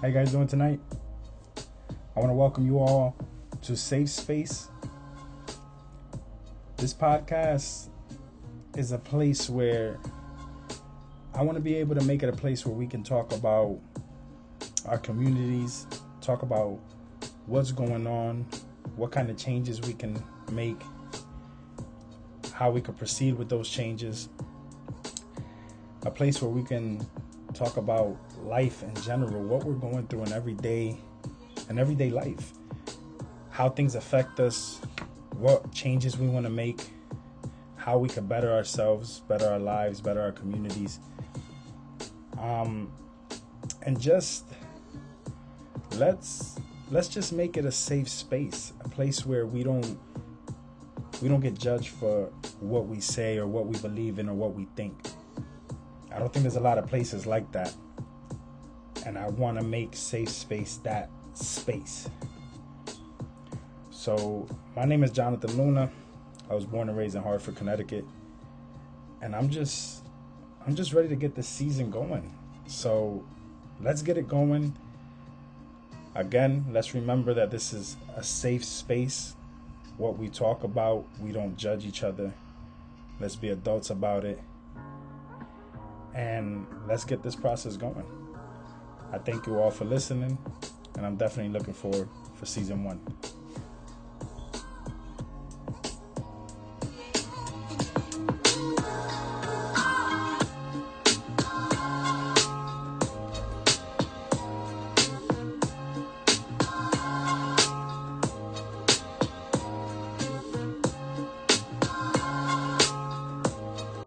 How you guys doing tonight? I want to welcome you all to Safe Space. This podcast is a place where I want to be able to make it a place where we can talk about our communities, talk about what's going on, what kind of changes we can make, how we can proceed with those changes. A place where we can talk about life in general, what we're going through in everyday in everyday life, how things affect us, what changes we want to make, how we can better ourselves, better our lives, better our communities. Um and just let's let's just make it a safe space, a place where we don't we don't get judged for what we say or what we believe in or what we think. I don't think there's a lot of places like that. And I want to make safe space that space. So, my name is Jonathan Luna. I was born and raised in Hartford, Connecticut. And I'm just I'm just ready to get the season going. So, let's get it going. Again, let's remember that this is a safe space. What we talk about, we don't judge each other. Let's be adults about it and let's get this process going. I thank you all for listening, and I'm definitely looking forward for season one.